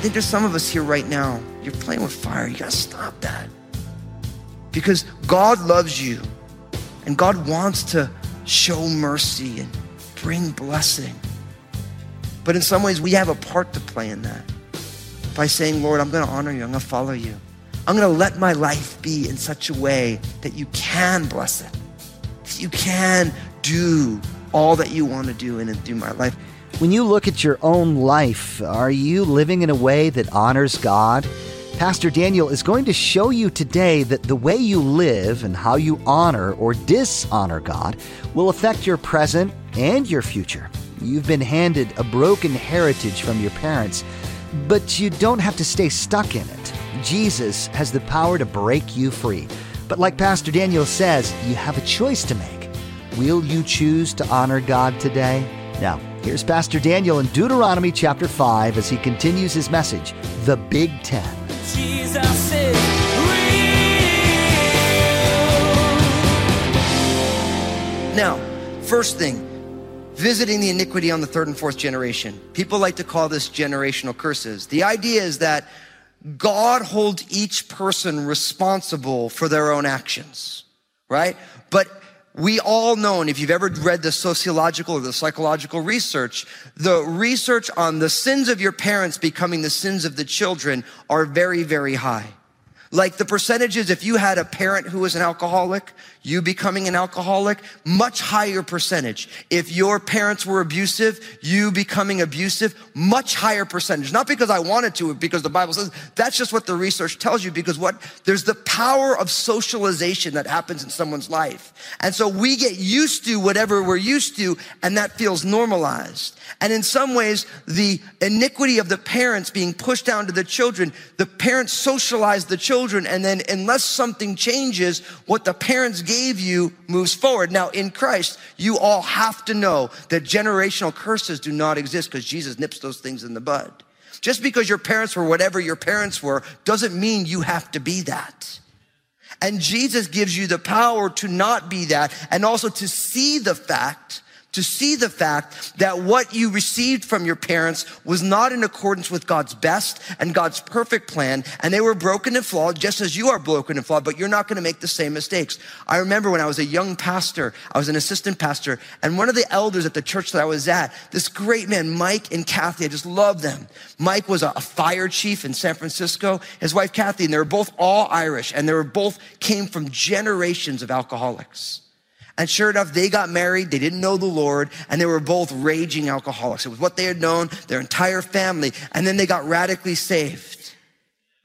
I think there's some of us here right now, you're playing with fire. You gotta stop that. Because God loves you and God wants to show mercy and bring blessing. But in some ways, we have a part to play in that by saying, Lord, I'm gonna honor you, I'm gonna follow you. I'm gonna let my life be in such a way that you can bless it, that you can do all that you wanna do in and through my life. When you look at your own life, are you living in a way that honors God? Pastor Daniel is going to show you today that the way you live and how you honor or dishonor God will affect your present and your future. You've been handed a broken heritage from your parents, but you don't have to stay stuck in it. Jesus has the power to break you free. But like Pastor Daniel says, you have a choice to make. Will you choose to honor God today? Now, here's Pastor Daniel in Deuteronomy chapter 5 as he continues his message, The Big Ten. Now, first thing, visiting the iniquity on the third and fourth generation. People like to call this generational curses. The idea is that God holds each person responsible for their own actions, right? But we all know, and if you've ever read the sociological or the psychological research, the research on the sins of your parents becoming the sins of the children are very, very high. Like the percentages, if you had a parent who was an alcoholic, you becoming an alcoholic, much higher percentage. If your parents were abusive, you becoming abusive, much higher percentage. Not because I wanted to, because the Bible says that's just what the research tells you because what there's the power of socialization that happens in someone's life. And so we get used to whatever we're used to and that feels normalized. And in some ways, the iniquity of the parents being pushed down to the children, the parents socialize the children, and then unless something changes, what the parents gave you moves forward. Now, in Christ, you all have to know that generational curses do not exist because Jesus nips those things in the bud. Just because your parents were whatever your parents were doesn't mean you have to be that. And Jesus gives you the power to not be that and also to see the fact to see the fact that what you received from your parents was not in accordance with God's best and God's perfect plan, and they were broken and flawed, just as you are broken and flawed, but you're not going to make the same mistakes. I remember when I was a young pastor, I was an assistant pastor, and one of the elders at the church that I was at, this great man, Mike and Kathy, I just love them. Mike was a fire chief in San Francisco, his wife Kathy, and they were both all Irish, and they were both came from generations of alcoholics. And sure enough, they got married. They didn't know the Lord and they were both raging alcoholics. It was what they had known their entire family. And then they got radically saved.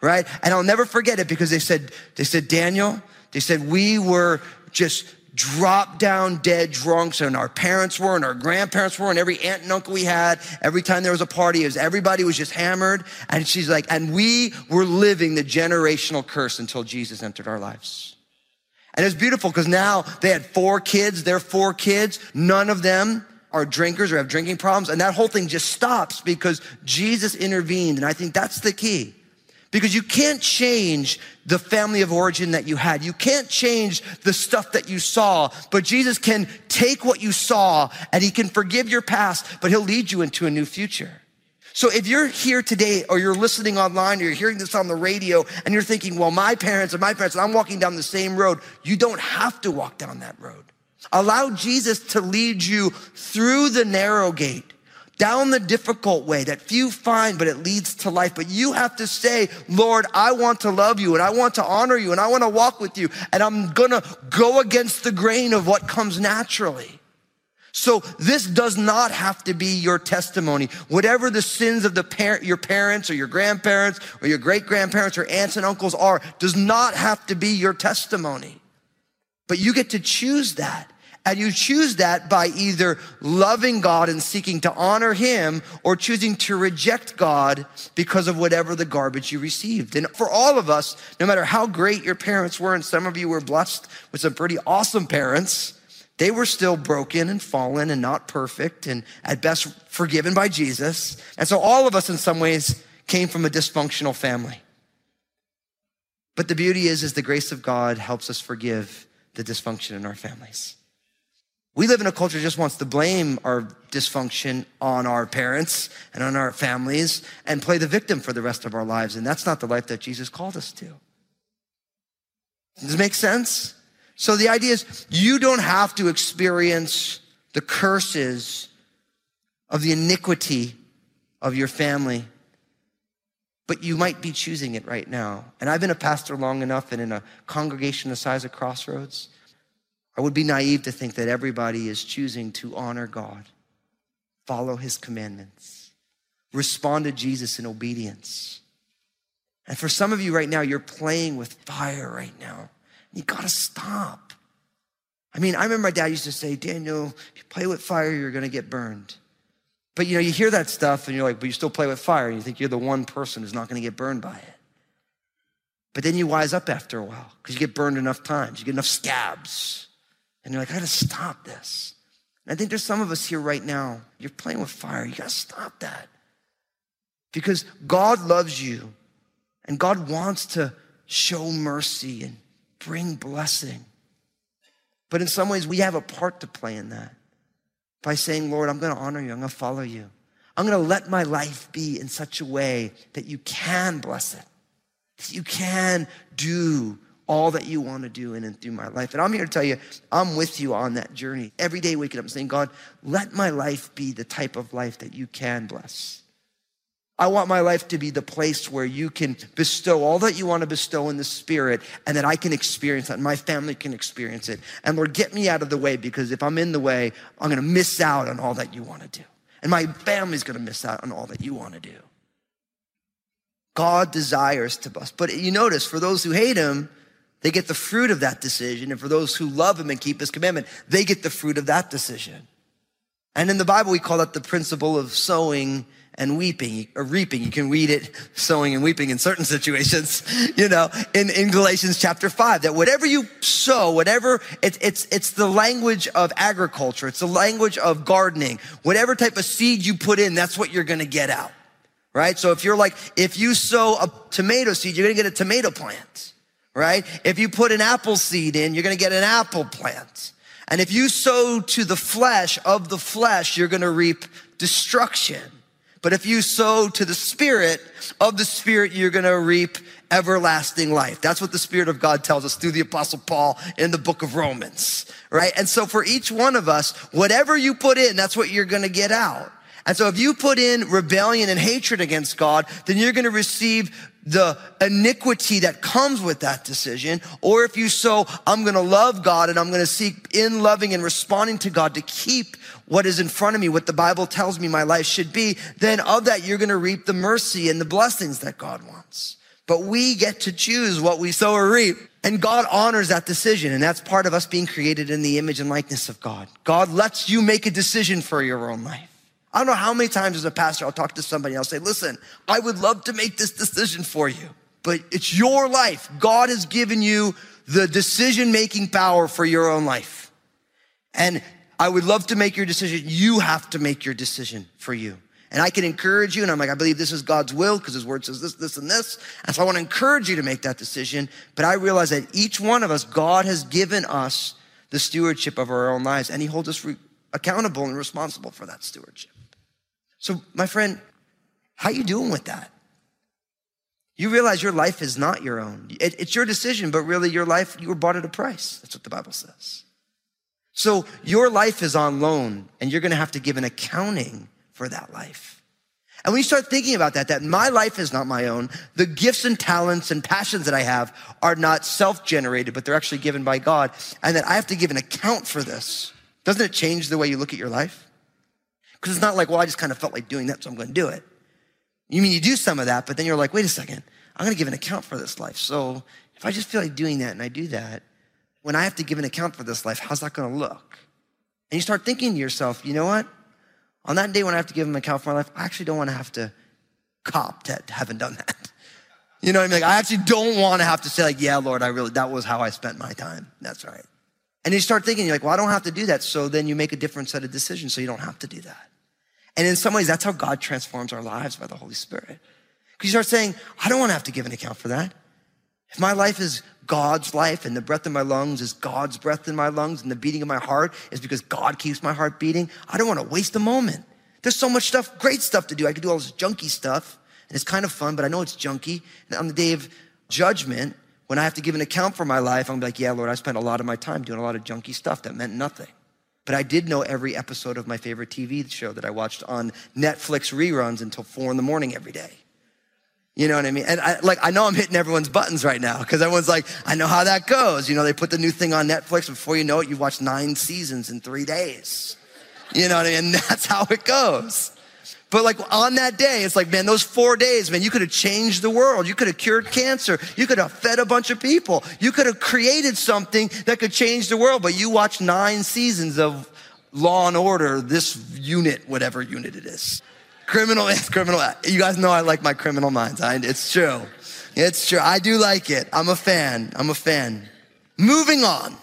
Right? And I'll never forget it because they said, they said, Daniel, they said, we were just drop down dead drunks and our parents were and our grandparents were and every aunt and uncle we had every time there was a party was everybody was just hammered and she's like and we were living the generational curse until jesus entered our lives and it's beautiful because now they had four kids, their four kids, none of them are drinkers or have drinking problems. And that whole thing just stops because Jesus intervened. And I think that's the key. Because you can't change the family of origin that you had. You can't change the stuff that you saw, but Jesus can take what you saw and he can forgive your past, but he'll lead you into a new future. So if you're here today or you're listening online or you're hearing this on the radio and you're thinking, well, my parents and my parents, and I'm walking down the same road, you don't have to walk down that road. Allow Jesus to lead you through the narrow gate, down the difficult way that few find, but it leads to life. But you have to say, Lord, I want to love you and I want to honor you and I want to walk with you. And I'm going to go against the grain of what comes naturally. So this does not have to be your testimony. Whatever the sins of the parent, your parents or your grandparents or your great grandparents or aunts and uncles are, does not have to be your testimony. But you get to choose that. And you choose that by either loving God and seeking to honor Him or choosing to reject God because of whatever the garbage you received. And for all of us, no matter how great your parents were, and some of you were blessed with some pretty awesome parents, They were still broken and fallen and not perfect and at best forgiven by Jesus. And so all of us in some ways came from a dysfunctional family. But the beauty is, is the grace of God helps us forgive the dysfunction in our families. We live in a culture that just wants to blame our dysfunction on our parents and on our families and play the victim for the rest of our lives. And that's not the life that Jesus called us to. Does it make sense? So the idea is you don't have to experience the curses of the iniquity of your family, but you might be choosing it right now. And I've been a pastor long enough and in a congregation the size of Crossroads I would be naive to think that everybody is choosing to honor God, follow his commandments, respond to Jesus in obedience. And for some of you right now, you're playing with fire right now. You gotta stop. I mean, I remember my dad used to say, Daniel, if you play with fire, you're gonna get burned. But you know, you hear that stuff and you're like, but you still play with fire, and you think you're the one person who's not gonna get burned by it. But then you wise up after a while because you get burned enough times, you get enough scabs. And you're like, I gotta stop this. And I think there's some of us here right now, you're playing with fire. You gotta stop that. Because God loves you and God wants to show mercy and bring blessing. But in some ways, we have a part to play in that by saying, Lord, I'm gonna honor you, I'm gonna follow you. I'm gonna let my life be in such a way that you can bless it, that you can do all that you want to do in and through my life. And I'm here to tell you, I'm with you on that journey. Every day waking up and saying, God, let my life be the type of life that you can bless. I want my life to be the place where you can bestow all that you want to bestow in the spirit and that I can experience that and my family can experience it. And Lord, get me out of the way because if I'm in the way, I'm going to miss out on all that you want to do. And my family's going to miss out on all that you want to do. God desires to bless. But you notice for those who hate him, they get the fruit of that decision. And for those who love him and keep his commandment, they get the fruit of that decision. And in the Bible, we call that the principle of sowing and weeping or reaping. You can read it sowing and weeping in certain situations, you know, in, in Galatians chapter five, that whatever you sow, whatever, it's, it's, it's the language of agriculture. It's the language of gardening. Whatever type of seed you put in, that's what you're going to get out. Right? So if you're like, if you sow a tomato seed, you're going to get a tomato plant right? If you put an apple seed in, you're going to get an apple plant. And if you sow to the flesh of the flesh, you're going to reap destruction. But if you sow to the spirit of the spirit, you're going to reap everlasting life. That's what the spirit of God tells us through the apostle Paul in the book of Romans, right? And so for each one of us, whatever you put in, that's what you're going to get out. And so if you put in rebellion and hatred against God, then you're going to receive the iniquity that comes with that decision. Or if you sow, I'm going to love God and I'm going to seek in loving and responding to God to keep what is in front of me, what the Bible tells me my life should be, then of that, you're going to reap the mercy and the blessings that God wants. But we get to choose what we sow or reap. And God honors that decision. And that's part of us being created in the image and likeness of God. God lets you make a decision for your own life. I don't know how many times as a pastor I'll talk to somebody, and I'll say, listen, I would love to make this decision for you, but it's your life. God has given you the decision making power for your own life. And I would love to make your decision. You have to make your decision for you. And I can encourage you, and I'm like, I believe this is God's will because his word says this, this, and this. And so I want to encourage you to make that decision. But I realize that each one of us, God has given us the stewardship of our own lives, and he holds us re- accountable and responsible for that stewardship. So, my friend, how you doing with that? You realize your life is not your own. It, it's your decision, but really your life, you were bought at a price. That's what the Bible says. So your life is on loan and you're going to have to give an accounting for that life. And when you start thinking about that, that my life is not my own, the gifts and talents and passions that I have are not self-generated, but they're actually given by God, and that I have to give an account for this. Doesn't it change the way you look at your life? Because it's not like, well, I just kind of felt like doing that, so I'm going to do it. You mean you do some of that, but then you're like, wait a second, I'm going to give an account for this life. So if I just feel like doing that and I do that, when I have to give an account for this life, how's that going to look? And you start thinking to yourself, you know what? On that day when I have to give an account for my life, I actually don't want to have to cop that haven't done that. You know what I mean? Like, I actually don't want to have to say, like, yeah, Lord, I really, that was how I spent my time. That's right. And you start thinking, you're like, well, I don't have to do that. So then you make a different set of decisions so you don't have to do that. And in some ways, that's how God transforms our lives by the Holy Spirit. Because you start saying, I don't want to have to give an account for that. If my life is God's life and the breath in my lungs is God's breath in my lungs and the beating of my heart is because God keeps my heart beating, I don't want to waste a moment. There's so much stuff, great stuff to do. I could do all this junky stuff and it's kind of fun, but I know it's junky. And on the day of judgment, when I have to give an account for my life, I'm like, yeah, Lord, I spent a lot of my time doing a lot of junky stuff that meant nothing. But I did know every episode of my favorite TV show that I watched on Netflix reruns until four in the morning every day. You know what I mean? And I, like, I know I'm hitting everyone's buttons right now because everyone's like, I know how that goes. You know, they put the new thing on Netflix. Before you know it, you watch nine seasons in three days. You know what I mean? And that's how it goes. But like on that day, it's like, man, those four days, man, you could have changed the world. You could have cured cancer. You could have fed a bunch of people. You could have created something that could change the world. But you watch nine seasons of Law and Order, this unit, whatever unit it is. Criminal, criminal. You guys know I like my criminal minds. I, it's true. It's true. I do like it. I'm a fan. I'm a fan. Moving on.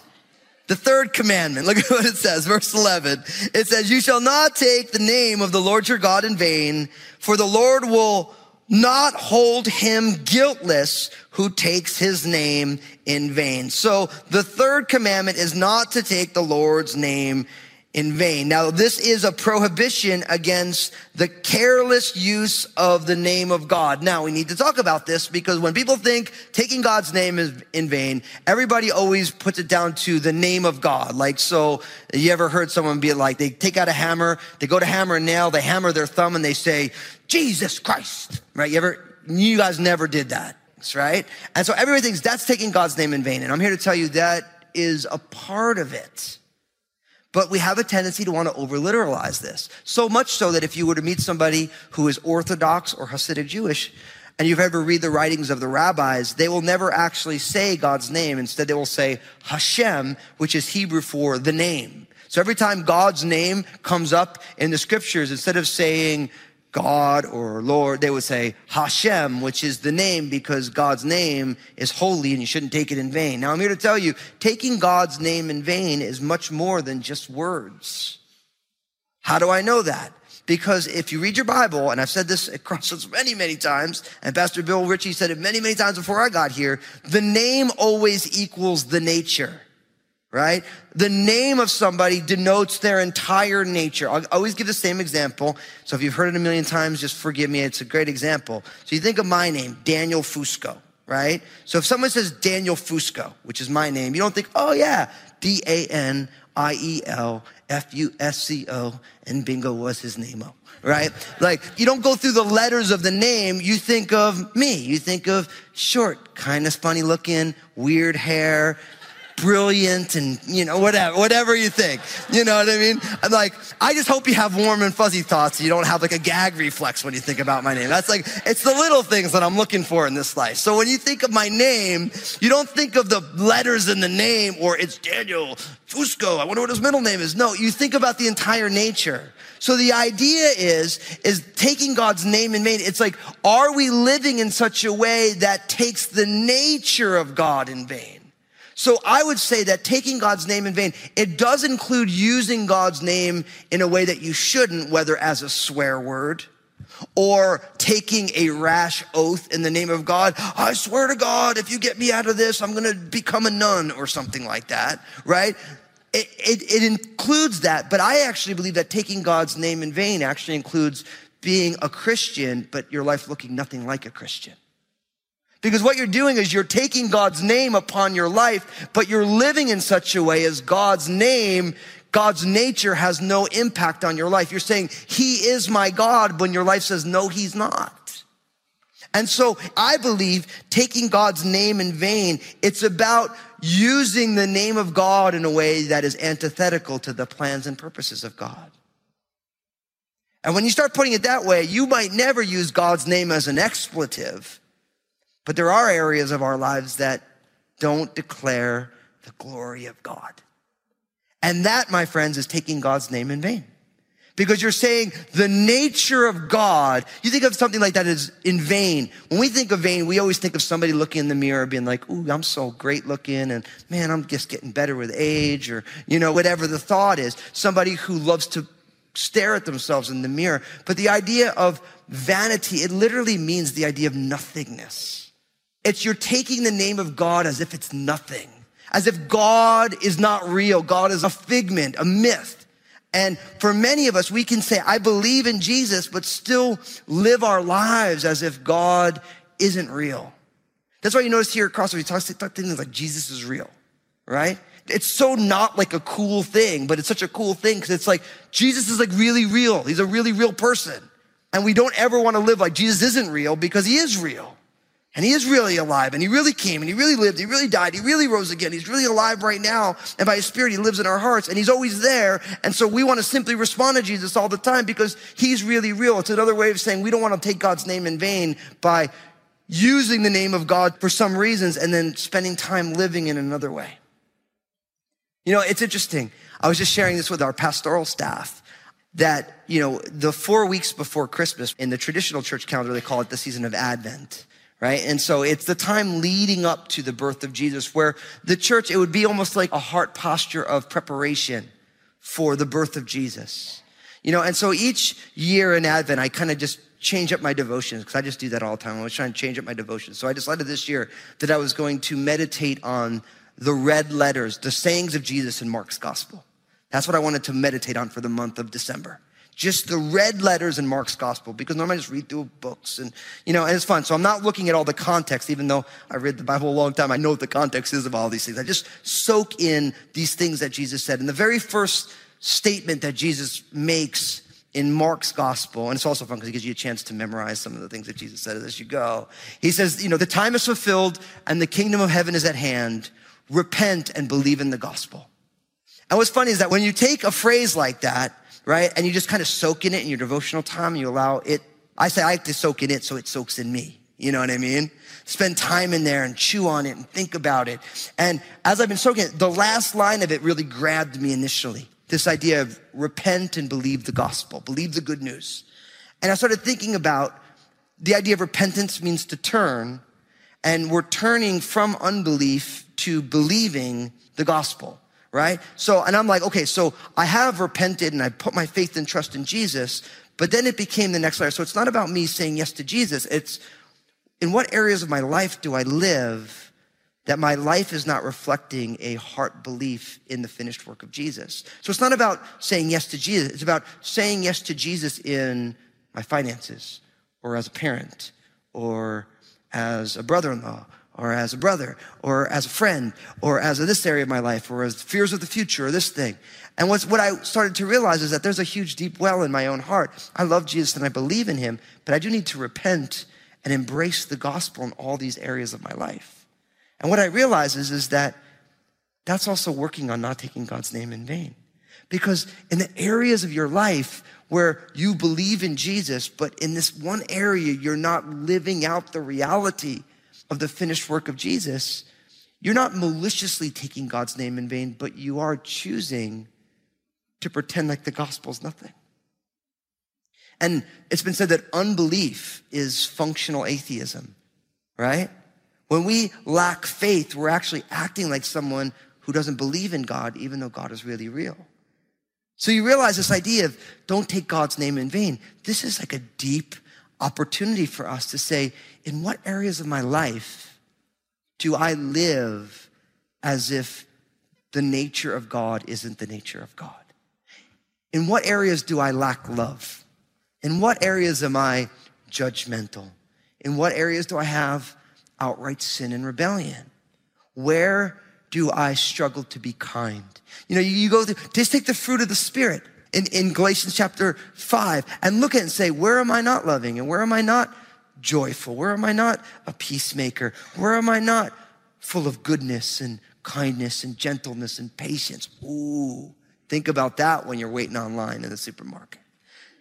The third commandment, look at what it says, verse 11. It says, You shall not take the name of the Lord your God in vain, for the Lord will not hold him guiltless who takes his name in vain. So the third commandment is not to take the Lord's name in vain. Now, this is a prohibition against the careless use of the name of God. Now, we need to talk about this because when people think taking God's name is in vain, everybody always puts it down to the name of God. Like, so you ever heard someone be like, they take out a hammer, they go to hammer a nail, they hammer their thumb and they say, Jesus Christ, right? You ever, you guys never did that, right? And so everybody thinks that's taking God's name in vain. And I'm here to tell you that is a part of it. But we have a tendency to want to over literalize this. So much so that if you were to meet somebody who is Orthodox or Hasidic Jewish, and you've ever read the writings of the rabbis, they will never actually say God's name. Instead, they will say Hashem, which is Hebrew for the name. So every time God's name comes up in the scriptures, instead of saying God or Lord, they would say Hashem, which is the name because God's name is holy and you shouldn't take it in vain. Now I'm here to tell you, taking God's name in vain is much more than just words. How do I know that? Because if you read your Bible, and I've said this across many, many times, and Pastor Bill Ritchie said it many, many times before I got here, the name always equals the nature right? The name of somebody denotes their entire nature. I'll always give the same example. So if you've heard it a million times, just forgive me. It's a great example. So you think of my name, Daniel Fusco, right? So if someone says Daniel Fusco, which is my name, you don't think, oh yeah, D-A-N-I-E-L F-U-S-C-O, and bingo was his name right? Like, you don't go through the letters of the name, you think of me. You think of short, kind of funny looking, weird hair, brilliant and, you know, whatever, whatever you think. You know what I mean? I'm like, I just hope you have warm and fuzzy thoughts. So you don't have like a gag reflex when you think about my name. That's like, it's the little things that I'm looking for in this life. So when you think of my name, you don't think of the letters in the name or it's Daniel Fusco. I wonder what his middle name is. No, you think about the entire nature. So the idea is, is taking God's name in vain. It's like, are we living in such a way that takes the nature of God in vain? So I would say that taking God's name in vain, it does include using God's name in a way that you shouldn't, whether as a swear word or taking a rash oath in the name of God. I swear to God, if you get me out of this, I'm going to become a nun or something like that, right? It, it, it includes that, but I actually believe that taking God's name in vain actually includes being a Christian, but your life looking nothing like a Christian. Because what you're doing is you're taking God's name upon your life, but you're living in such a way as God's name, God's nature has no impact on your life. You're saying, He is my God when your life says, no, He's not. And so I believe taking God's name in vain, it's about using the name of God in a way that is antithetical to the plans and purposes of God. And when you start putting it that way, you might never use God's name as an expletive but there are areas of our lives that don't declare the glory of God. And that, my friends, is taking God's name in vain. Because you're saying the nature of God, you think of something like that as in vain. When we think of vain, we always think of somebody looking in the mirror being like, ooh, I'm so great looking and man, I'm just getting better with age or, you know, whatever the thought is. Somebody who loves to stare at themselves in the mirror. But the idea of vanity, it literally means the idea of nothingness. It's you're taking the name of God as if it's nothing, as if God is not real. God is a figment, a myth. And for many of us, we can say, I believe in Jesus, but still live our lives as if God isn't real. That's why you notice here at Crossroads, we talk, talk things like Jesus is real, right? It's so not like a cool thing, but it's such a cool thing because it's like Jesus is like really real. He's a really real person. And we don't ever want to live like Jesus isn't real because he is real. And he is really alive and he really came and he really lived. He really died. He really rose again. He's really alive right now. And by his spirit, he lives in our hearts and he's always there. And so we want to simply respond to Jesus all the time because he's really real. It's another way of saying we don't want to take God's name in vain by using the name of God for some reasons and then spending time living in another way. You know, it's interesting. I was just sharing this with our pastoral staff that, you know, the four weeks before Christmas in the traditional church calendar, they call it the season of Advent right? And so it's the time leading up to the birth of Jesus where the church, it would be almost like a heart posture of preparation for the birth of Jesus. You know, and so each year in Advent, I kind of just change up my devotions because I just do that all the time. I was trying to change up my devotions. So I decided this year that I was going to meditate on the red letters, the sayings of Jesus in Mark's gospel. That's what I wanted to meditate on for the month of December just the red letters in Mark's gospel because normally I just read through books and, you know, and it's fun. So I'm not looking at all the context, even though I read the Bible a long time. I know what the context is of all these things. I just soak in these things that Jesus said. And the very first statement that Jesus makes in Mark's gospel, and it's also fun because it gives you a chance to memorize some of the things that Jesus said as you go. He says, you know, the time is fulfilled and the kingdom of heaven is at hand. Repent and believe in the gospel. And what's funny is that when you take a phrase like that, right? And you just kind of soak in it in your devotional time. You allow it. I say I like to soak in it so it soaks in me. You know what I mean? Spend time in there and chew on it and think about it. And as I've been soaking it, the last line of it really grabbed me initially. This idea of repent and believe the gospel, believe the good news. And I started thinking about the idea of repentance means to turn, and we're turning from unbelief to believing the gospel right? So, and I'm like, okay, so I have repented and I put my faith and trust in Jesus, but then it became the next layer. So it's not about me saying yes to Jesus. It's in what areas of my life do I live that my life is not reflecting a heart belief in the finished work of Jesus. So it's not about saying yes to Jesus. It's about saying yes to Jesus in my finances or as a parent or as a brother-in-law or as a brother or as a friend or as a this area of my life or as fears of the future or this thing. And what's, what I started to realize is that there's a huge deep well in my own heart. I love Jesus and I believe in him, but I do need to repent and embrace the gospel in all these areas of my life. And what I realize is, is that that's also working on not taking God's name in vain. Because in the areas of your life where you believe in Jesus, but in this one area, you're not living out the reality of the finished work of Jesus, you're not maliciously taking God's name in vain, but you are choosing to pretend like the gospel's nothing. And it's been said that unbelief is functional atheism, right? When we lack faith, we're actually acting like someone who doesn't believe in God, even though God is really real. So you realize this idea of don't take God's name in vain. This is like a deep opportunity for us to say, in what areas of my life do I live as if the nature of God isn't the nature of God? In what areas do I lack love? In what areas am I judgmental? In what areas do I have outright sin and rebellion? Where do I struggle to be kind? You know, you, go through, just take the fruit of the Spirit in, in Galatians chapter 5 and look at it and say, where am I not loving and where am I not joyful? Where am I not a peacemaker? Where am I not full of goodness and kindness and gentleness and patience? Ooh, think about that when you're waiting online in the supermarket.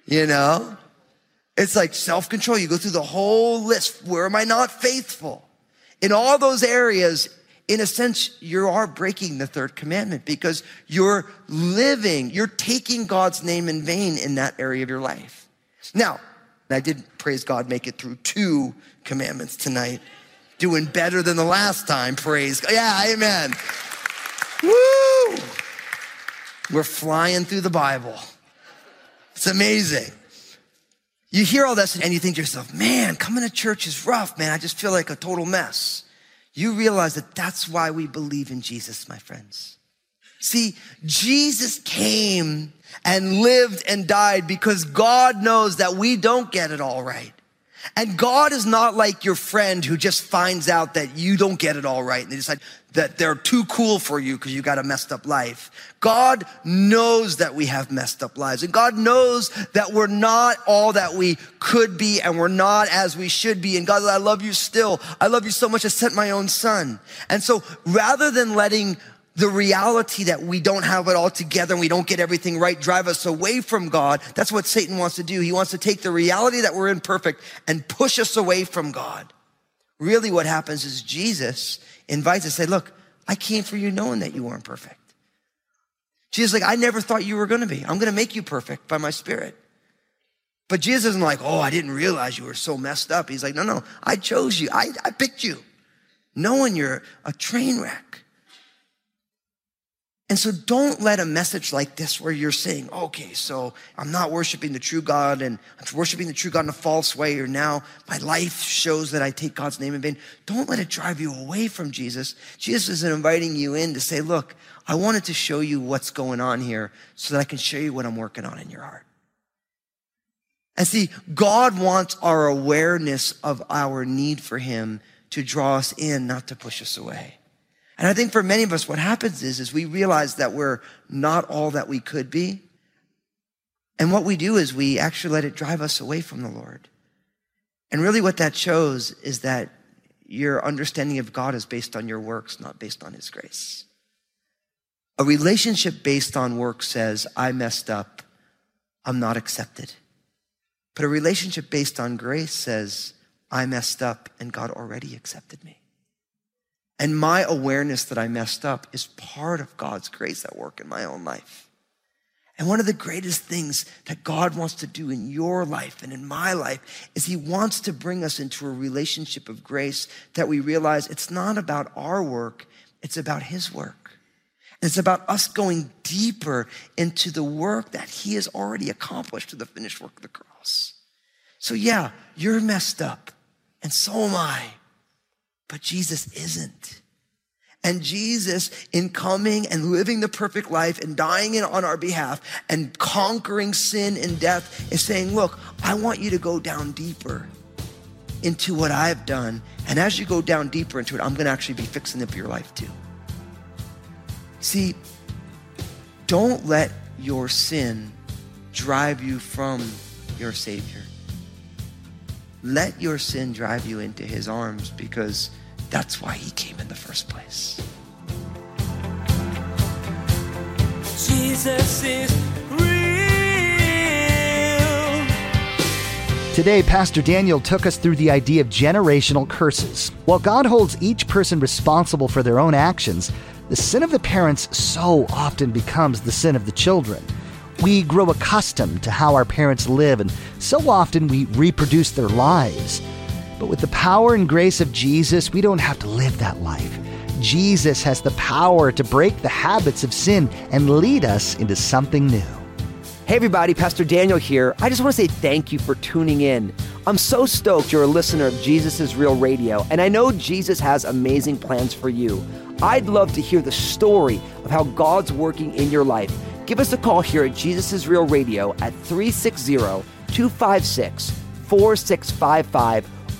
You know? It's like self control. You go through the whole list. Where am I not faithful? In all those areas, in a sense, you are breaking the third commandment because you're living, you're taking God's name in vain in that area of your life. Now, I did, praise God, make it through two commandments tonight. Doing better than the last time, praise God. Yeah, amen. Woo! We're flying through the Bible. It's amazing. You hear all this and you think to yourself, man, coming to church is rough, man. I just feel like a total mess. You realize that that's why we believe in Jesus, my friends. See, Jesus came and lived and died because God knows that we don't get it all right. And God is not like your friend who just finds out that you don't get it all right and they decide that they're too cool for you because you got a messed up life. God knows that we have messed up lives and God knows that we're not all that we could be and we're not as we should be. And God, I love you still. I love you so much. I sent my own son. And so rather than letting the reality that we don't have it all together and we don't get everything right drive us away from God. That's what Satan wants to do. He wants to take the reality that we're imperfect and push us away from God. Really, what happens is Jesus invites us, say, Look, I came for you knowing that you weren't perfect. Jesus like, I never thought you were going to be. I'm going to make you perfect by my spirit. But Jesus isn't like, Oh, I didn't realize you were so messed up. He's like, No, no, I chose you. I, I picked you knowing you're a train wreck. And so don't let a message like this where you're saying, okay, so I'm not worshiping the true God and I'm worshiping the true God in a false way, or now my life shows that I take God's name in vain. Don't let it drive you away from Jesus. Jesus is inviting you in to say, look, I wanted to show you what's going on here so that I can show you what I'm working on in your heart. And see, God wants our awareness of our need for Him to draw us in, not to push us away. And I think for many of us, what happens is, is we realize that we're not all that we could be. And what we do is we actually let it drive us away from the Lord. And really what that shows is that your understanding of God is based on your works, not based on his grace. A relationship based on work says, I messed up. I'm not accepted. But a relationship based on grace says, I messed up and God already accepted me. And my awareness that I messed up is part of God's grace at work in my own life. And one of the greatest things that God wants to do in your life and in my life is He wants to bring us into a relationship of grace that we realize it's not about our work, it's about His work. And it's about us going deeper into the work that He has already accomplished through the finished work of the cross. So, yeah, you're messed up, and so am I. But Jesus isn't. And Jesus, in coming and living the perfect life and dying on our behalf and conquering sin and death, is saying, Look, I want you to go down deeper into what I've done. And as you go down deeper into it, I'm going to actually be fixing up your life too. See, don't let your sin drive you from your Savior. Let your sin drive you into His arms because that's why he came in the first place. Jesus is real. Today, Pastor Daniel took us through the idea of generational curses. While God holds each person responsible for their own actions, the sin of the parents so often becomes the sin of the children. We grow accustomed to how our parents live, and so often we reproduce their lives. But with the power and grace of Jesus, we don't have to live that life. Jesus has the power to break the habits of sin and lead us into something new. Hey, everybody, Pastor Daniel here. I just want to say thank you for tuning in. I'm so stoked you're a listener of Jesus is Real Radio, and I know Jesus has amazing plans for you. I'd love to hear the story of how God's working in your life. Give us a call here at Jesus is Real Radio at 360 256 4655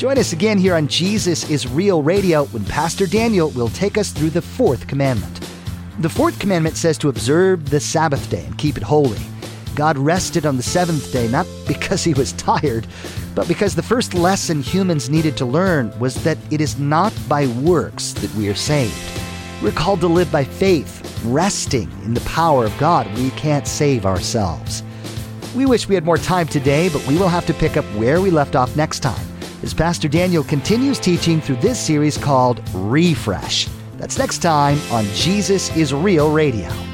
Join us again here on Jesus is Real Radio when Pastor Daniel will take us through the fourth commandment. The fourth commandment says to observe the Sabbath day and keep it holy. God rested on the seventh day not because he was tired, but because the first lesson humans needed to learn was that it is not by works that we are saved. We're called to live by faith, resting in the power of God. We can't save ourselves. We wish we had more time today, but we will have to pick up where we left off next time as Pastor Daniel continues teaching through this series called Refresh. That's next time on Jesus is Real Radio.